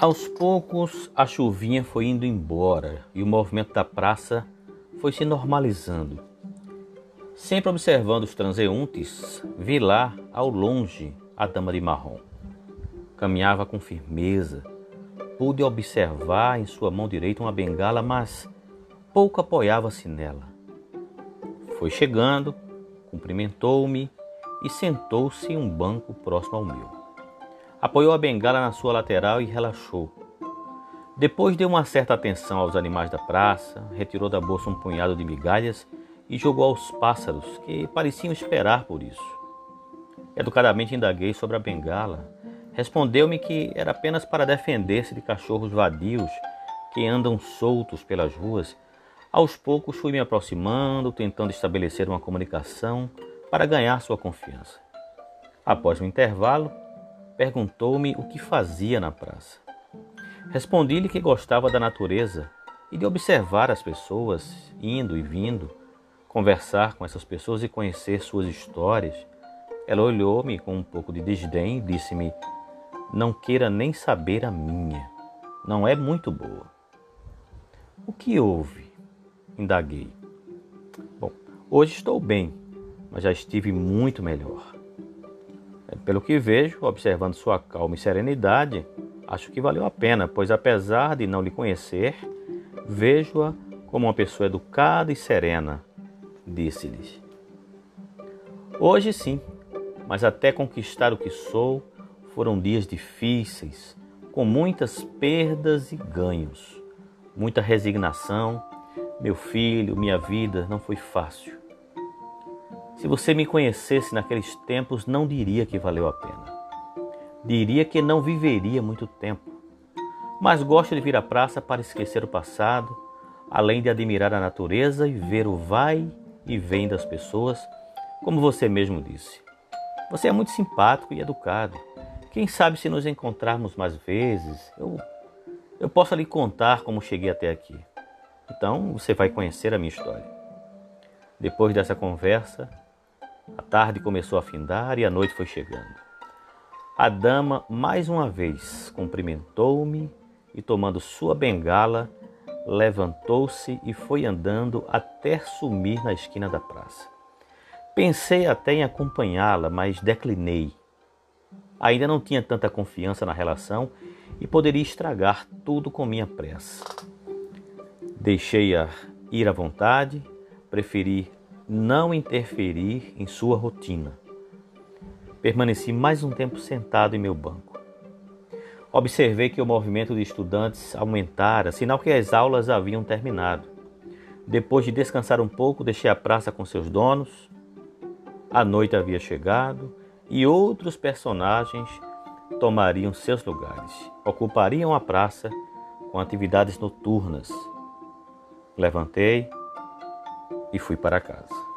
Aos poucos, a chuvinha foi indo embora e o movimento da praça foi se normalizando. Sempre observando os transeuntes, vi lá, ao longe, a dama de marrom. Caminhava com firmeza. Pude observar em sua mão direita uma bengala, mas pouco apoiava-se nela. Foi chegando, cumprimentou-me e sentou-se em um banco próximo ao meu. Apoiou a bengala na sua lateral e relaxou. Depois deu uma certa atenção aos animais da praça, retirou da bolsa um punhado de migalhas e jogou aos pássaros, que pareciam esperar por isso. Educadamente indaguei sobre a bengala. Respondeu-me que era apenas para defender-se de cachorros vadios que andam soltos pelas ruas. Aos poucos fui me aproximando, tentando estabelecer uma comunicação para ganhar sua confiança. Após um intervalo, perguntou-me o que fazia na praça. Respondi-lhe que gostava da natureza e de observar as pessoas indo e vindo, conversar com essas pessoas e conhecer suas histórias. Ela olhou-me com um pouco de desdém e disse-me: Não queira nem saber a minha, não é muito boa. O que houve? Indaguei. Bom, hoje estou bem, mas já estive muito melhor. Pelo que vejo, observando sua calma e serenidade, acho que valeu a pena, pois apesar de não lhe conhecer, vejo-a como uma pessoa educada e serena, disse-lhes. Hoje sim, mas até conquistar o que sou, foram dias difíceis, com muitas perdas e ganhos, muita resignação. Meu filho, minha vida não foi fácil. Se você me conhecesse naqueles tempos, não diria que valeu a pena. Diria que não viveria muito tempo. Mas gosto de vir à praça para esquecer o passado, além de admirar a natureza e ver o vai e vem das pessoas, como você mesmo disse. Você é muito simpático e educado. Quem sabe se nos encontrarmos mais vezes, eu, eu possa lhe contar como cheguei até aqui. Então você vai conhecer a minha história. Depois dessa conversa, a tarde começou a findar e a noite foi chegando. A dama mais uma vez cumprimentou-me e, tomando sua bengala, levantou-se e foi andando até sumir na esquina da praça. Pensei até em acompanhá-la, mas declinei. Ainda não tinha tanta confiança na relação e poderia estragar tudo com minha pressa. Deixei-a ir à vontade, preferi não interferir em sua rotina. Permaneci mais um tempo sentado em meu banco. Observei que o movimento de estudantes aumentara, sinal que as aulas haviam terminado. Depois de descansar um pouco, deixei a praça com seus donos. A noite havia chegado e outros personagens tomariam seus lugares, ocupariam a praça com atividades noturnas. Levantei e fui para casa.